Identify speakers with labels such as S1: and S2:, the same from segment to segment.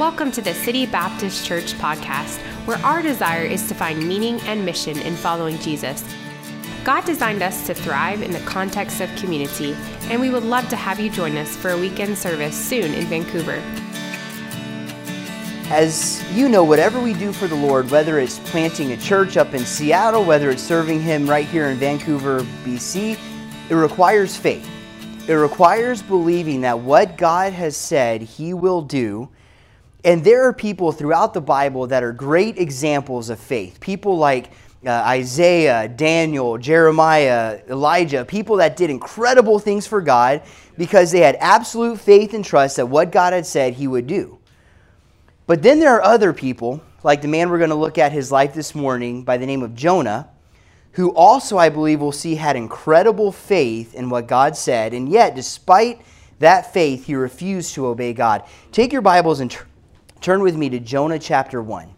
S1: Welcome to the City Baptist Church podcast, where our desire is to find meaning and mission in following Jesus. God designed us to thrive in the context of community, and we would love to have you join us for a weekend service soon in Vancouver.
S2: As you know, whatever we do for the Lord, whether it's planting a church up in Seattle, whether it's serving Him right here in Vancouver, BC, it requires faith. It requires believing that what God has said He will do and there are people throughout the Bible that are great examples of faith. People like uh, Isaiah, Daniel, Jeremiah, Elijah, people that did incredible things for God because they had absolute faith and trust that what God had said he would do. But then there are other people, like the man we're going to look at his life this morning by the name of Jonah, who also, I believe, we'll see had incredible faith in what God said, and yet, despite that faith, he refused to obey God. Take your Bibles and Turn with me to Jonah chapter 1.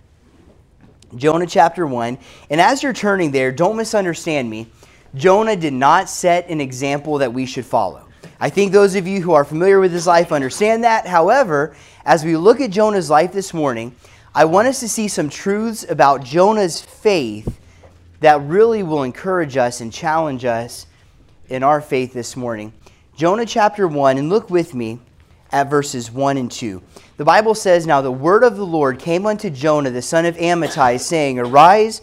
S2: Jonah chapter 1. And as you're turning there, don't misunderstand me. Jonah did not set an example that we should follow. I think those of you who are familiar with his life understand that. However, as we look at Jonah's life this morning, I want us to see some truths about Jonah's faith that really will encourage us and challenge us in our faith this morning. Jonah chapter 1, and look with me at verses 1 and 2. The Bible says, Now the word of the Lord came unto Jonah, the son of Amittai, saying, Arise,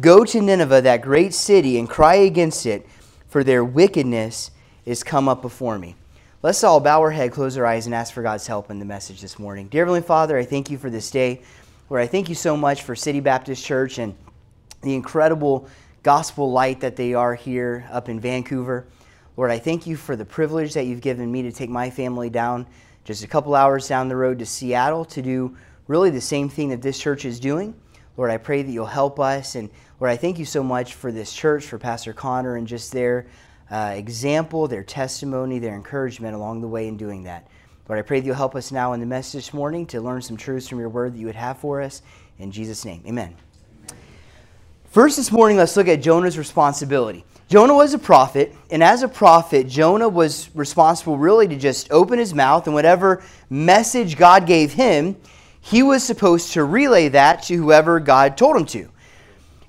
S2: go to Nineveh, that great city, and cry against it, for their wickedness is come up before me. Let's all bow our head, close our eyes, and ask for God's help in the message this morning. Dear Heavenly Father, I thank you for this day. Lord, I thank you so much for City Baptist Church and the incredible gospel light that they are here up in Vancouver. Lord, I thank you for the privilege that you've given me to take my family down just a couple hours down the road to Seattle to do really the same thing that this church is doing. Lord, I pray that you'll help us. And Lord, I thank you so much for this church, for Pastor Connor, and just their uh, example, their testimony, their encouragement along the way in doing that. Lord, I pray that you'll help us now in the message this morning to learn some truths from your word that you would have for us. In Jesus' name, amen. First, this morning, let's look at Jonah's responsibility. Jonah was a prophet, and as a prophet, Jonah was responsible really to just open his mouth and whatever message God gave him, he was supposed to relay that to whoever God told him to.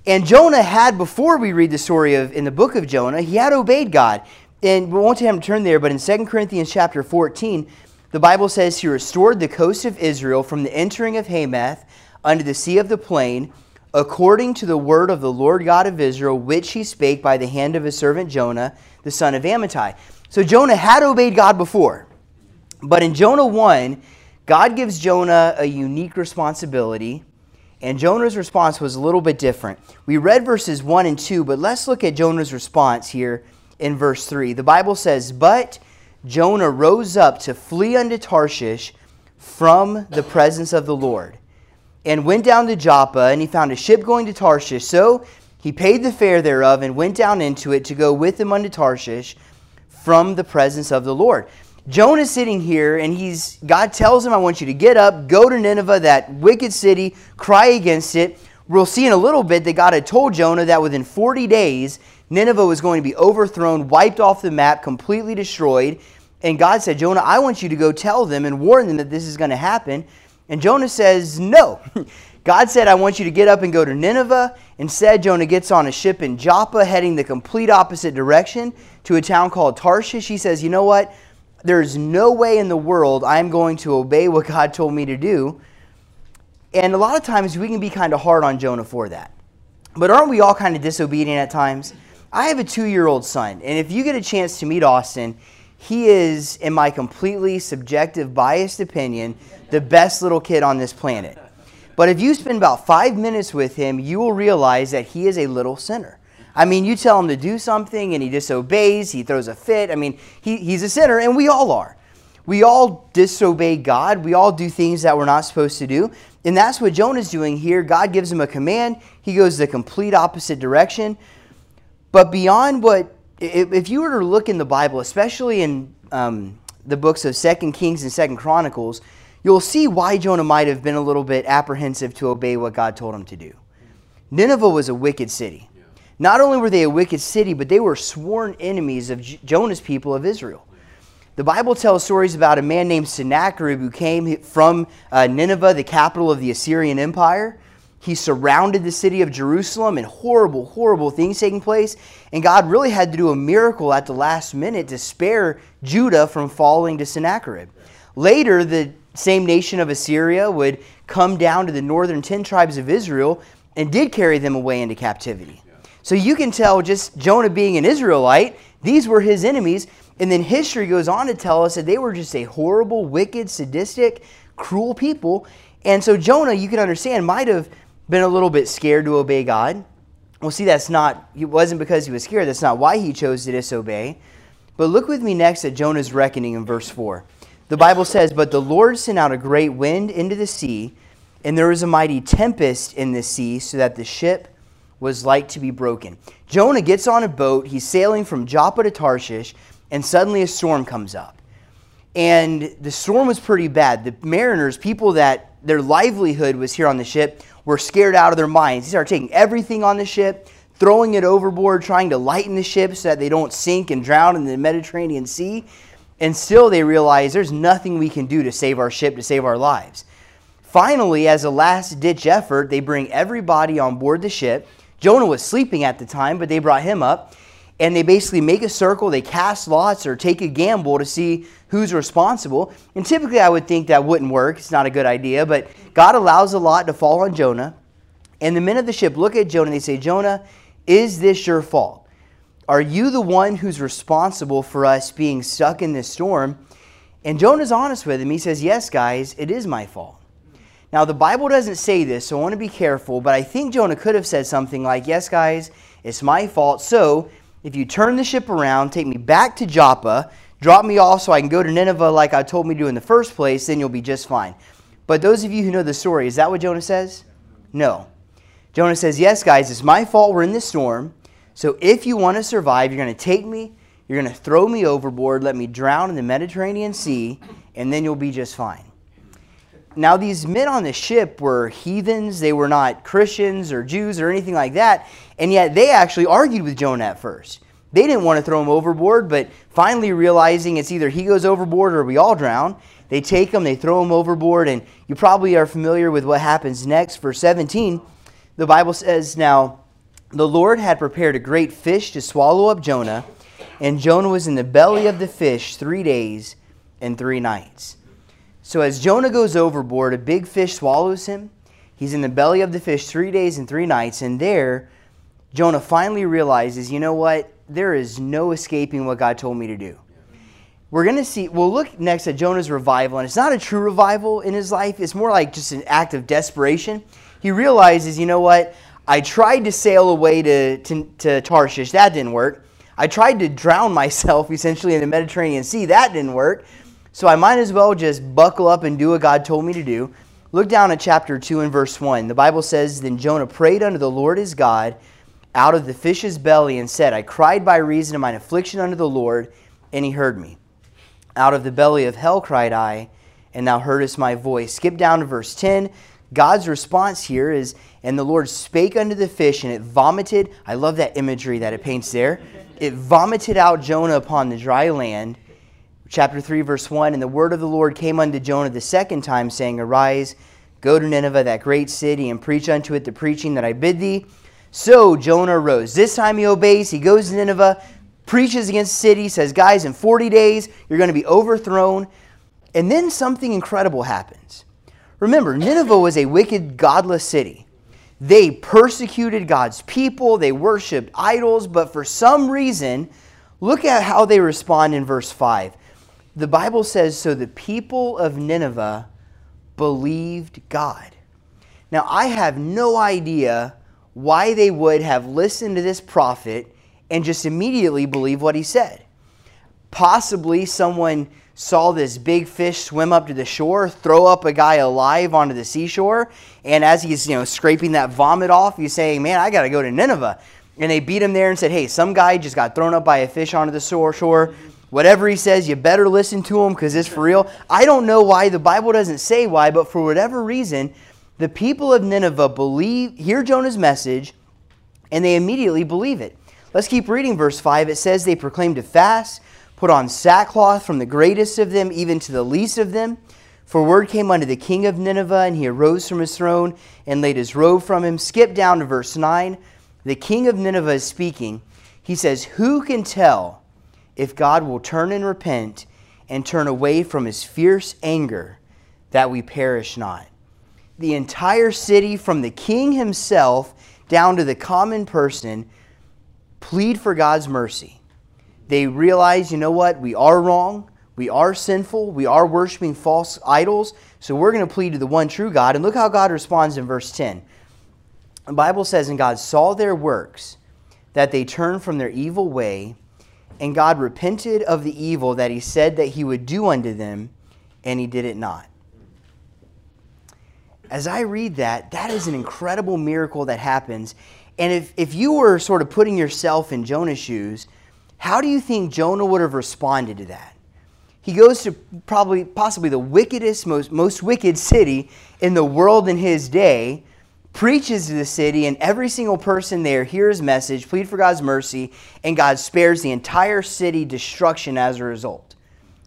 S2: And Jonah had, before we read the story of in the book of Jonah, he had obeyed God. And we won't have him turn there, but in 2 Corinthians chapter 14, the Bible says he restored the coast of Israel from the entering of Hamath unto the sea of the plain according to the word of the Lord God of Israel, which he spake by the hand of his servant Jonah, the son of Amittai. So Jonah had obeyed God before. But in Jonah 1, God gives Jonah a unique responsibility, and Jonah's response was a little bit different. We read verses 1 and 2, but let's look at Jonah's response here in verse 3. The Bible says, But Jonah rose up to flee unto Tarshish from the presence of the Lord and went down to Joppa, and he found a ship going to Tarshish. So he paid the fare thereof and went down into it to go with him unto Tarshish from the presence of the Lord. Jonah is sitting here, and he's God tells him, I want you to get up, go to Nineveh, that wicked city, cry against it. We'll see in a little bit that God had told Jonah that within 40 days, Nineveh was going to be overthrown, wiped off the map, completely destroyed. And God said, Jonah, I want you to go tell them and warn them that this is going to happen. And Jonah says, No. God said, I want you to get up and go to Nineveh. Instead, Jonah gets on a ship in Joppa, heading the complete opposite direction to a town called Tarshish. He says, You know what? There's no way in the world I'm going to obey what God told me to do. And a lot of times we can be kind of hard on Jonah for that. But aren't we all kind of disobedient at times? I have a two year old son, and if you get a chance to meet Austin, he is, in my completely subjective, biased opinion, the best little kid on this planet. But if you spend about five minutes with him, you will realize that he is a little sinner. I mean, you tell him to do something and he disobeys, he throws a fit. I mean, he, he's a sinner, and we all are. We all disobey God. We all do things that we're not supposed to do. And that's what Jonah's doing here. God gives him a command, he goes the complete opposite direction. But beyond what, if you were to look in the Bible, especially in um, the books of Second Kings and Second Chronicles, you'll see why Jonah might have been a little bit apprehensive to obey what God told him to do. Nineveh was a wicked city. Not only were they a wicked city, but they were sworn enemies of Jonah's people of Israel. The Bible tells stories about a man named Sennacherib who came from uh, Nineveh, the capital of the Assyrian Empire. He surrounded the city of Jerusalem and horrible, horrible things taking place. And God really had to do a miracle at the last minute to spare Judah from falling to Sennacherib. Later, the same nation of Assyria would come down to the northern 10 tribes of Israel and did carry them away into captivity. So you can tell just Jonah being an Israelite, these were his enemies. And then history goes on to tell us that they were just a horrible, wicked, sadistic, cruel people. And so Jonah, you can understand, might have been a little bit scared to obey God. Well, see, that's not, it wasn't because he was scared. That's not why he chose to disobey. But look with me next at Jonah's reckoning in verse 4. The Bible says, But the Lord sent out a great wind into the sea, and there was a mighty tempest in the sea, so that the ship was like to be broken. Jonah gets on a boat. He's sailing from Joppa to Tarshish, and suddenly a storm comes up. And the storm was pretty bad. The mariners, people that their livelihood was here on the ship, were scared out of their minds. They started taking everything on the ship, throwing it overboard, trying to lighten the ship so that they don't sink and drown in the Mediterranean Sea. And still they realize there's nothing we can do to save our ship, to save our lives. Finally, as a last ditch effort, they bring everybody on board the ship. Jonah was sleeping at the time, but they brought him up. And they basically make a circle, they cast lots or take a gamble to see who's responsible. And typically, I would think that wouldn't work. It's not a good idea. But God allows a lot to fall on Jonah. And the men of the ship look at Jonah and they say, Jonah, is this your fault? Are you the one who's responsible for us being stuck in this storm? And Jonah's honest with him. He says, Yes, guys, it is my fault. Now, the Bible doesn't say this, so I want to be careful, but I think Jonah could have said something like, Yes, guys, it's my fault. So, if you turn the ship around, take me back to Joppa, drop me off so I can go to Nineveh like I told me to in the first place, then you'll be just fine. But those of you who know the story, is that what Jonah says? No. Jonah says, Yes, guys, it's my fault we're in this storm. So if you want to survive, you're going to take me, you're going to throw me overboard, let me drown in the Mediterranean Sea, and then you'll be just fine. Now, these men on the ship were heathens. They were not Christians or Jews or anything like that. And yet they actually argued with Jonah at first. They didn't want to throw him overboard, but finally realizing it's either he goes overboard or we all drown, they take him, they throw him overboard. And you probably are familiar with what happens next. Verse 17, the Bible says, Now the Lord had prepared a great fish to swallow up Jonah, and Jonah was in the belly of the fish three days and three nights. So as Jonah goes overboard, a big fish swallows him. He's in the belly of the fish three days and three nights, and there, Jonah finally realizes, you know what? There is no escaping what God told me to do. We're going to see, we'll look next at Jonah's revival, and it's not a true revival in his life. It's more like just an act of desperation. He realizes, you know what? I tried to sail away to, to, to Tarshish. That didn't work. I tried to drown myself essentially in the Mediterranean Sea. That didn't work. So I might as well just buckle up and do what God told me to do. Look down at chapter 2 and verse 1. The Bible says, Then Jonah prayed unto the Lord his God out of the fish's belly and said, I cried by reason of mine affliction unto the Lord, and he heard me. Out of the belly of hell cried I, and thou heardest my voice. Skip down to verse 10. God's response here is, And the Lord spake unto the fish, and it vomited. I love that imagery that it paints there. It vomited out Jonah upon the dry land chapter 3, verse 1 And the word of the Lord came unto Jonah the second time, saying, Arise, go to Nineveh, that great city, and preach unto it the preaching that I bid thee. So Jonah arose. This time he obeys. He goes to Nineveh, preaches against the city, says, Guys, in 40 days, you're going to be overthrown. And then something incredible happens. Remember, Nineveh was a wicked, godless city. They persecuted God's people, they worshiped idols, but for some reason, look at how they respond in verse 5 the Bible says, So the people of Nineveh believed God. Now, I have no idea why they would have listened to this prophet and just immediately believe what he said. Possibly someone saw this big fish swim up to the shore, throw up a guy alive onto the seashore, and as he's you know scraping that vomit off, he's saying, "Man, I got to go to Nineveh." And they beat him there and said, "Hey, some guy just got thrown up by a fish onto the shore. Whatever he says, you better listen to him because it's for real. I don't know why. The Bible doesn't say why, but for whatever reason, the people of Nineveh believe, hear Jonah's message, and they immediately believe it. Let's keep reading verse 5. It says, They proclaimed a fast, put on sackcloth from the greatest of them even to the least of them. For word came unto the king of Nineveh, and he arose from his throne and laid his robe from him. Skip down to verse 9. The king of Nineveh is speaking. He says, Who can tell if God will turn and repent and turn away from his fierce anger that we perish not? The entire city, from the king himself down to the common person, plead for God's mercy. They realize, you know what, we are wrong. We are sinful. We are worshiping false idols. So we're going to plead to the one true God. And look how God responds in verse 10. The Bible says, And God saw their works, that they turned from their evil way, and God repented of the evil that he said that he would do unto them, and he did it not. As I read that, that is an incredible miracle that happens. And if, if you were sort of putting yourself in Jonah's shoes, how do you think Jonah would have responded to that? He goes to probably, possibly the wickedest, most, most wicked city in the world in his day, preaches to the city, and every single person there hears his message, plead for God's mercy, and God spares the entire city destruction as a result.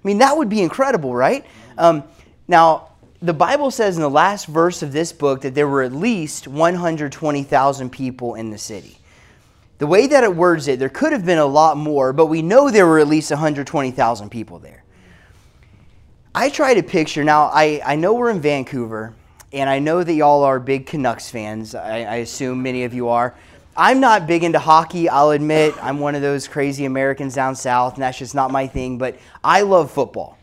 S2: I mean, that would be incredible, right? Um, now, the Bible says in the last verse of this book that there were at least 120,000 people in the city. The way that it words it, there could have been a lot more, but we know there were at least 120,000 people there. I try to picture now. I, I know we're in Vancouver, and I know that y'all are big Canucks fans. I, I assume many of you are. I'm not big into hockey, I'll admit. I'm one of those crazy Americans down south, and that's just not my thing, but I love football.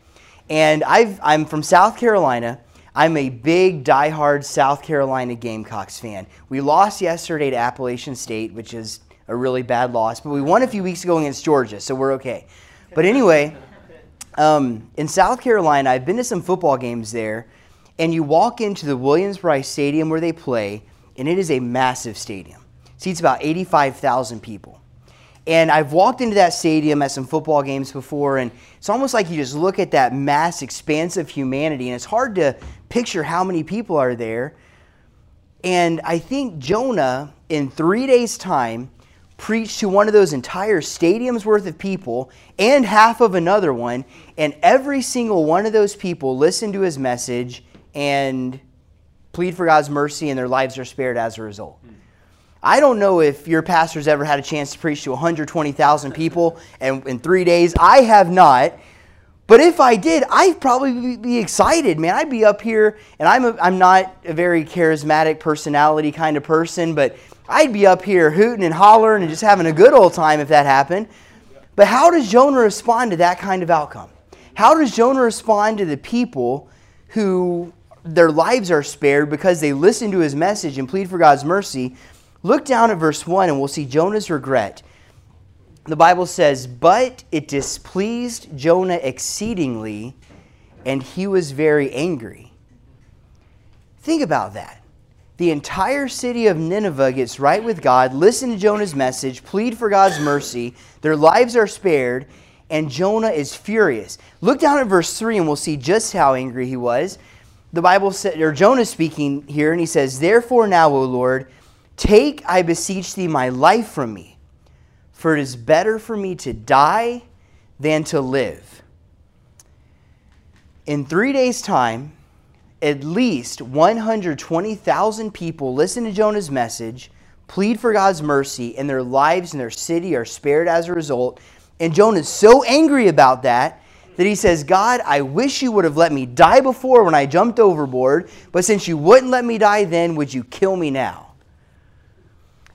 S2: And I've, I'm from South Carolina. I'm a big, die-hard South Carolina Gamecocks fan. We lost yesterday to Appalachian State, which is a really bad loss, but we won a few weeks ago against Georgia, so we're okay. But anyway, um, in South Carolina, I've been to some football games there, and you walk into the Williams-Brice Stadium where they play, and it is a massive stadium. It seats about 85,000 people. And I've walked into that stadium at some football games before, and it's almost like you just look at that mass expanse of humanity, and it's hard to picture how many people are there. And I think Jonah, in three days' time, preached to one of those entire stadiums worth of people and half of another one, and every single one of those people listened to his message and plead for God's mercy, and their lives are spared as a result. I don't know if your pastor's ever had a chance to preach to 120,000 people and in three days. I have not. But if I did, I'd probably be excited, man. I'd be up here, and I'm, a, I'm not a very charismatic personality kind of person, but I'd be up here hooting and hollering and just having a good old time if that happened. But how does Jonah respond to that kind of outcome? How does Jonah respond to the people who their lives are spared because they listen to his message and plead for God's mercy? Look down at verse 1 and we'll see Jonah's regret. The Bible says, But it displeased Jonah exceedingly, and he was very angry. Think about that. The entire city of Nineveh gets right with God, listen to Jonah's message, plead for God's mercy. Their lives are spared, and Jonah is furious. Look down at verse 3 and we'll see just how angry he was. The Bible said, or Jonah speaking here, and he says, Therefore now, O Lord, take, I beseech thee, my life from me, for it is better for me to die than to live. In three days' time, at least 120,000 people listen to Jonah's message, plead for God's mercy, and their lives and their city are spared as a result. And Jonah's so angry about that that he says, God, I wish you would have let me die before when I jumped overboard, but since you wouldn't let me die then, would you kill me now?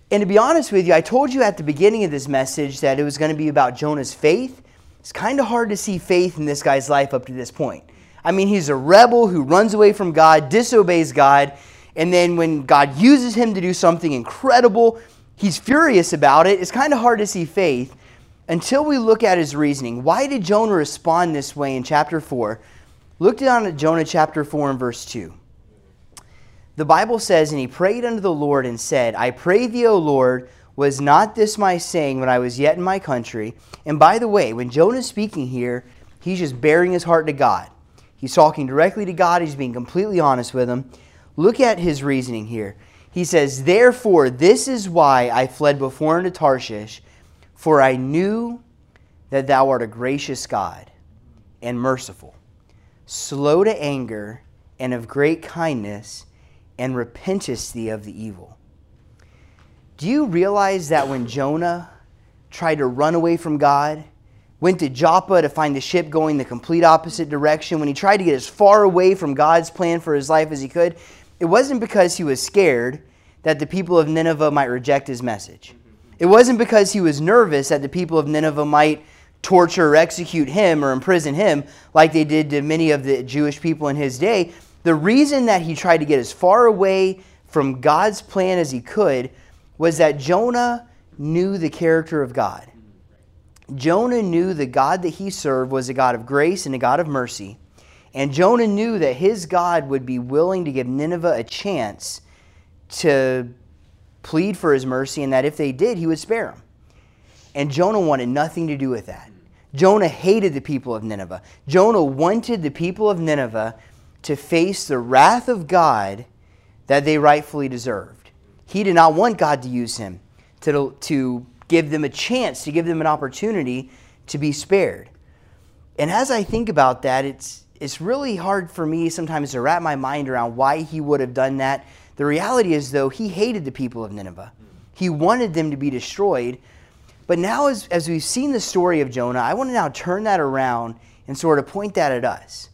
S2: And to be honest with you, I told you at the beginning of this message that it was going to be about Jonah's faith. It's kind of hard to see faith in this guy's life up to this point. I mean, he's a rebel who runs away from God, disobeys God, and then when God uses him to do something incredible, he's furious about it. It's kind of hard to see faith until we look at his reasoning. Why did Jonah respond this way in chapter 4? Look down at Jonah chapter 4 and verse 2. The Bible says, And he prayed unto the Lord and said, I pray thee, O Lord, was not this my saying when I was yet in my country? And by the way, when Jonah is speaking here, he's just baring his heart to God. He's talking directly to God. He's being completely honest with him. Look at his reasoning here. He says, Therefore, this is why I fled before unto Tarshish, for I knew that thou art a gracious God and merciful, slow to anger, and of great kindness, and repentest thee of the evil. Do you realize that when Jonah tried to run away from God, went to Joppa to find the ship going the complete opposite direction, when he tried to get as far away from God's plan for his life as he could, it wasn't because he was scared that the people of Nineveh might reject his message. It wasn't because he was nervous that the people of Nineveh might torture or execute him or imprison him like they did to many of the Jewish people in his day. The reason that he tried to get as far away from God's plan as he could was that Jonah knew the character of God. Jonah knew the God that he served was a God of grace and a God of mercy. And Jonah knew that his God would be willing to give Nineveh a chance to plead for his mercy, and that if they did, he would spare them. And Jonah wanted nothing to do with that. Jonah hated the people of Nineveh. Jonah wanted the people of Nineveh to face the wrath of God that they rightfully deserved. He did not want God to use him to, to give them a chance, to give them an opportunity to be spared. And as I think about that, it's, it's really hard for me sometimes to wrap my mind around why he would have done that. The reality is, though, he hated the people of Nineveh. He wanted them to be destroyed. But now, as, as we've seen the story of Jonah, I want to now turn that around and sort of point that at us.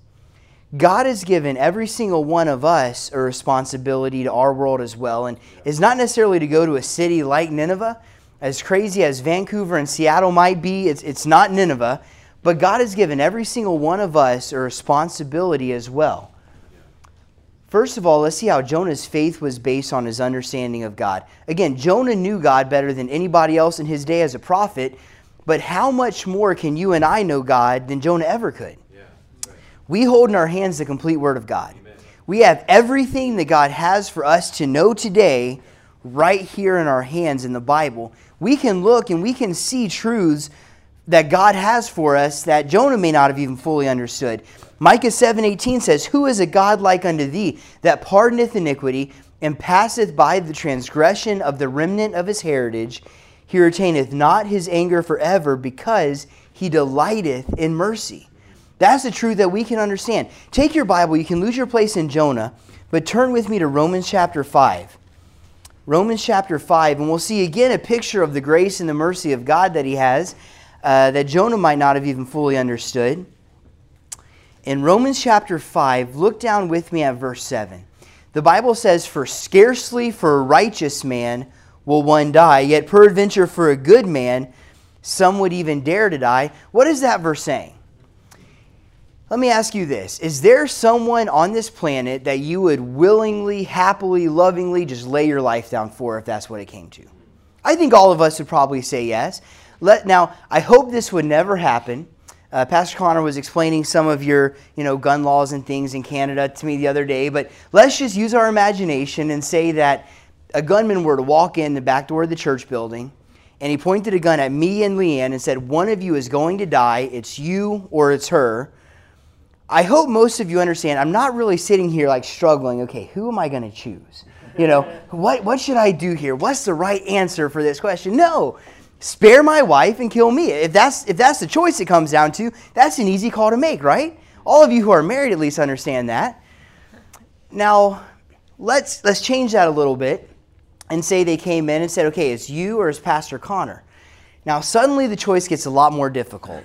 S2: God has given every single one of us a responsibility to our world as well. And it's not necessarily to go to a city like Nineveh. As crazy as Vancouver and Seattle might be, it's, it's not Nineveh. But God has given every single one of us a responsibility as well. First of all, let's see how Jonah's faith was based on his understanding of God. Again, Jonah knew God better than anybody else in his day as a prophet, but how much more can you and I know God than Jonah ever could? We hold in our hands the complete Word of God. Amen. We have everything that God has for us to know today right here in our hands in the Bible. We can look and we can see truths that God has for us that Jonah may not have even fully understood. Micah 7:18 says, "Who is a God like unto thee that pardoneth iniquity and passeth by the transgression of the remnant of his heritage? He retaineth not his anger forever because he delighteth in mercy." That's the truth that we can understand. Take your Bible, you can lose your place in Jonah, but turn with me to Romans chapter 5. Romans chapter 5, and we'll see again a picture of the grace and the mercy of God that he has uh, that Jonah might not have even fully understood. In Romans chapter 5, look down with me at verse 7. The Bible says, For scarcely for a righteous man will one die, yet peradventure for a good man some would even dare to die. What is that verse saying? Let me ask you this Is there someone on this planet that you would willingly, happily, lovingly just lay your life down for if that's what it came to? I think all of us would probably say yes. Let, now, I hope this would never happen. Uh, Pastor Connor was explaining some of your, you know, gun laws and things in Canada to me the other day, but let's just use our imagination and say that a gunman were to walk in the back door of the church building and he pointed a gun at me and Leanne and said, One of you is going to die. It's you or it's her. I hope most of you understand. I'm not really sitting here like struggling. Okay, who am I going to choose? You know, what what should I do here? What's the right answer for this question? No, spare my wife and kill me. If that's if that's the choice it comes down to, that's an easy call to make, right? All of you who are married at least understand that. Now, let's let's change that a little bit and say they came in and said, "Okay, it's you or it's Pastor Connor." Now, suddenly the choice gets a lot more difficult.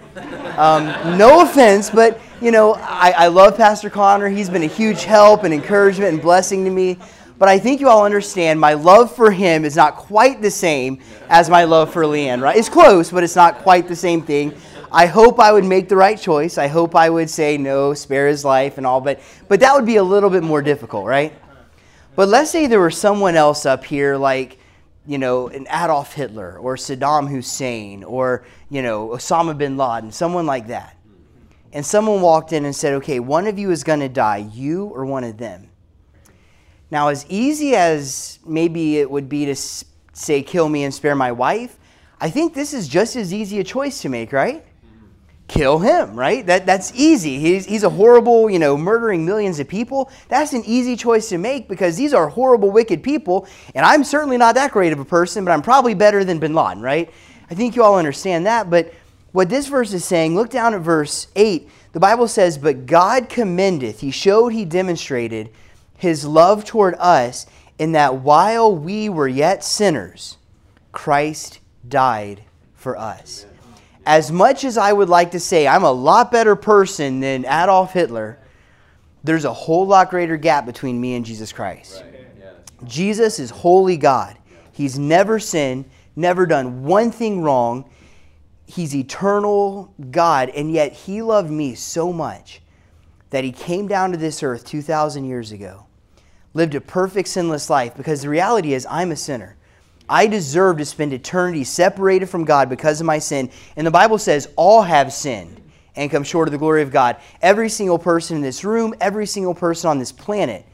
S2: Um, no offense, but you know, I, I love Pastor Connor. He's been a huge help and encouragement and blessing to me. But I think you all understand my love for him is not quite the same as my love for Leanne, right? It's close, but it's not quite the same thing. I hope I would make the right choice. I hope I would say no, spare his life and all, but but that would be a little bit more difficult, right? But let's say there was someone else up here like you know, an Adolf Hitler or Saddam Hussein or, you know, Osama bin Laden, someone like that. And someone walked in and said, okay, one of you is going to die, you or one of them. Now, as easy as maybe it would be to say, kill me and spare my wife, I think this is just as easy a choice to make, right? kill him, right? That, that's easy. He's, he's a horrible, you know, murdering millions of people. That's an easy choice to make because these are horrible, wicked people. And I'm certainly not that great of a person, but I'm probably better than bin Laden, right? I think you all understand that. But what this verse is saying, look down at verse 8. The Bible says, But God commendeth, He showed, He demonstrated His love toward us in that while we were yet sinners, Christ died for us. As much as I would like to say I'm a lot better person than Adolf Hitler, there's a whole lot greater gap between me and Jesus Christ. Right. Jesus is holy God. He's never sinned, never done one thing wrong. He's eternal God, and yet He loved me so much that He came down to this earth 2,000 years ago, lived a perfect sinless life, because the reality is I'm a sinner. I deserve to spend eternity separated from God because of my sin. And the Bible says all have sinned and come short of the glory of God. Every single person in this room, every single person on this planet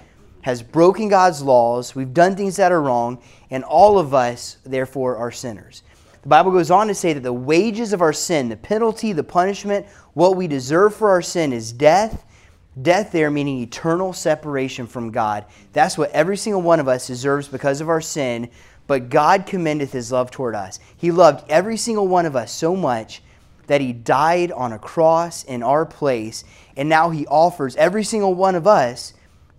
S2: has broken God's laws. We've done things that are wrong, and all of us, therefore, are sinners. The Bible goes on to say that the wages of our sin, the penalty, the punishment, what we deserve for our sin is death. Death, there meaning eternal separation from God. That's what every single one of us deserves because of our sin. But God commendeth his love toward us. He loved every single one of us so much that he died on a cross in our place. And now he offers every single one of us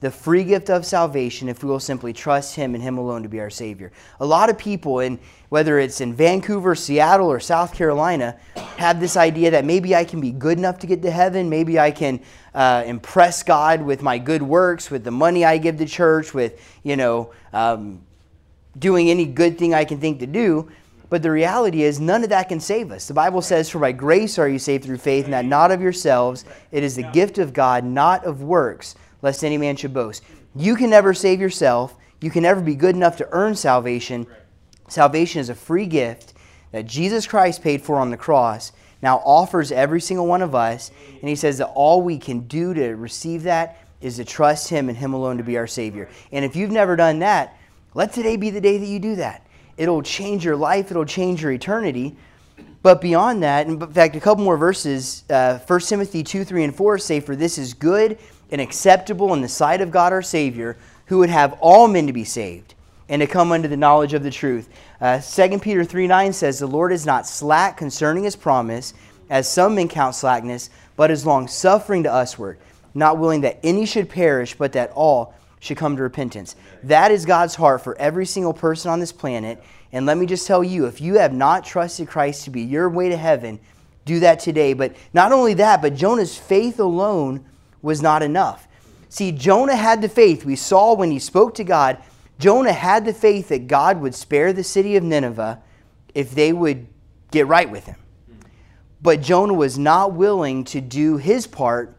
S2: the free gift of salvation if we will simply trust Him and Him alone to be our Savior. A lot of people, in, whether it's in Vancouver, Seattle, or South Carolina, have this idea that maybe I can be good enough to get to heaven. Maybe I can uh, impress God with my good works, with the money I give to church, with, you know, um, doing any good thing I can think to do. But the reality is, none of that can save us. The Bible says, For by grace are you saved through faith, and that not of yourselves. It is the gift of God, not of works lest any man should boast. You can never save yourself. You can never be good enough to earn salvation. Salvation is a free gift that Jesus Christ paid for on the cross, now offers every single one of us. And he says that all we can do to receive that is to trust him and him alone to be our Savior. And if you've never done that, let today be the day that you do that. It'll change your life, it'll change your eternity. But beyond that, in fact, a couple more verses, uh, 1 Timothy 2, 3, and 4 say, For this is good and acceptable in the sight of God our Savior, who would have all men to be saved and to come unto the knowledge of the truth. Uh, 2 Peter 3 9 says, The Lord is not slack concerning his promise, as some men count slackness, but is long suffering to usward, not willing that any should perish, but that all should come to repentance. That is God's heart for every single person on this planet. And let me just tell you if you have not trusted Christ to be your way to heaven, do that today. But not only that, but Jonah's faith alone was not enough. See, Jonah had the faith. We saw when he spoke to God, Jonah had the faith that God would spare the city of Nineveh if they would get right with him. But Jonah was not willing to do his part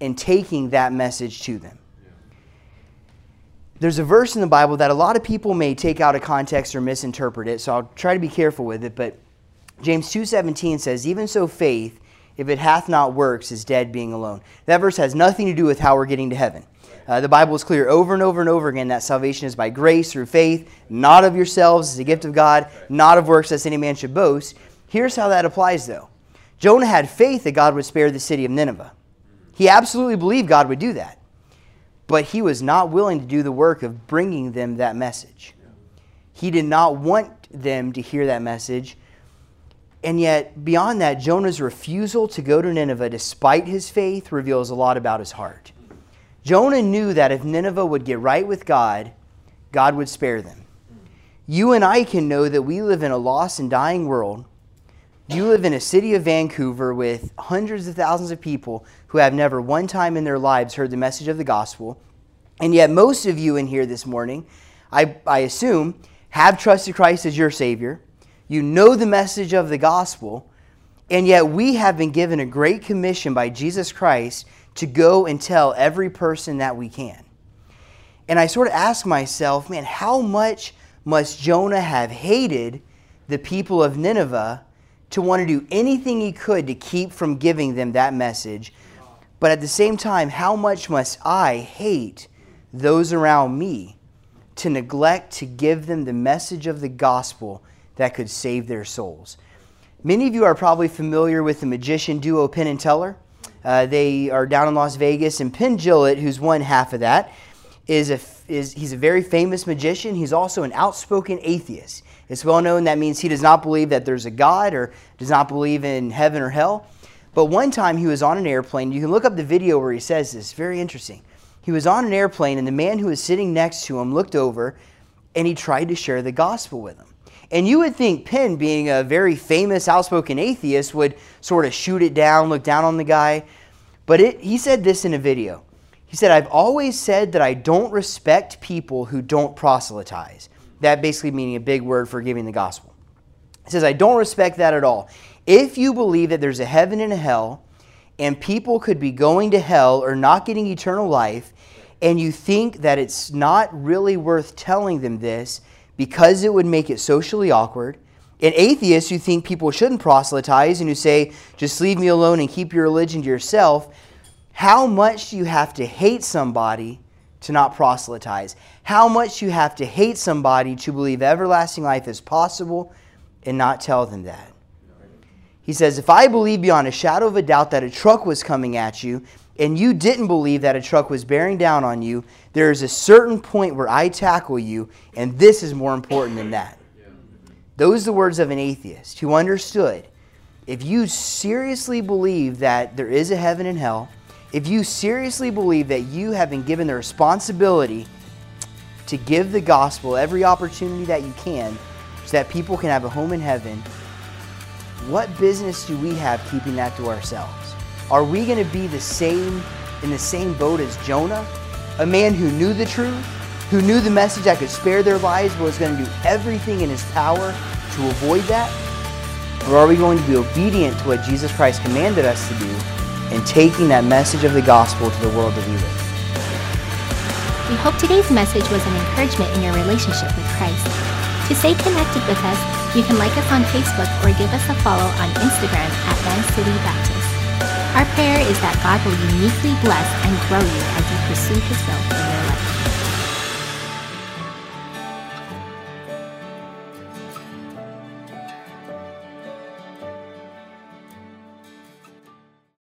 S2: in taking that message to them. There's a verse in the Bible that a lot of people may take out of context or misinterpret it, so I'll try to be careful with it, but James 2:17 says, "Even so faith, if it hath not works, is dead being alone. That verse has nothing to do with how we're getting to heaven. Uh, the Bible is clear over and over and over again that salvation is by grace through faith, not of yourselves, it's a gift of God, not of works, lest any man should boast. Here's how that applies, though Jonah had faith that God would spare the city of Nineveh. He absolutely believed God would do that. But he was not willing to do the work of bringing them that message. He did not want them to hear that message and yet, beyond that, Jonah's refusal to go to Nineveh despite his faith reveals a lot about his heart. Jonah knew that if Nineveh would get right with God, God would spare them. You and I can know that we live in a lost and dying world. You live in a city of Vancouver with hundreds of thousands of people who have never one time in their lives heard the message of the gospel. And yet, most of you in here this morning, I, I assume, have trusted Christ as your Savior you know the message of the gospel, and yet we have been given a great commission by Jesus Christ to go and tell every person that we can. And I sort of ask myself, man, how much must Jonah have hated the people of Nineveh to want to do anything he could to keep from giving them that message? But at the same time, how much must I hate those around me to neglect to give them the message of the gospel that could save their souls. Many of you are probably familiar with the magician duo Penn and Teller. Uh, they are down in Las Vegas, and Penn Jillette, who's one half of that, is a, is he's a very famous magician. He's also an outspoken atheist. It's well known that means he does not believe that there's a God or does not believe in heaven or hell. But one time he was on an airplane. You can look up the video where he says this. Very interesting. He was on an airplane, and the man who was sitting next to him looked over and he tried to share the gospel with him. And you would think Penn, being a very famous, outspoken atheist, would sort of shoot it down, look down on the guy. But it, he said this in a video. He said, I've always said that I don't respect people who don't proselytize. That basically meaning a big word for giving the gospel. He says, I don't respect that at all. If you believe that there's a heaven and a hell, and people could be going to hell or not getting eternal life, and you think that it's not really worth telling them this because it would make it socially awkward, and atheists who think people shouldn't proselytize and who say, just leave me alone and keep your religion to yourself, how much do you have to hate somebody to not proselytize? How much you have to hate somebody to believe everlasting life is possible and not tell them that? He says, If I believe beyond a shadow of a doubt that a truck was coming at you and you didn't believe that a truck was bearing down on you, there is a certain point where I tackle you, and this is more important than that. Those are the words of an atheist who understood if you seriously believe that there is a heaven and hell, if you seriously believe that you have been given the responsibility to give the gospel every opportunity that you can so that people can have a home in heaven, what business do we have keeping that to ourselves? Are we going to be the same in the same boat as Jonah, a man who knew the truth, who knew the message that could spare their lives, but was going to do everything in his power to avoid that? Or are we going to be obedient to what Jesus Christ commanded us to do and taking that message of the gospel to the world that we live?
S3: We hope today's message was an encouragement in your relationship with Christ. To stay connected with us, you can like us on Facebook or give us a follow on Instagram at Van City Baptist. Our prayer is that God will uniquely bless and grow you as you pursue His will.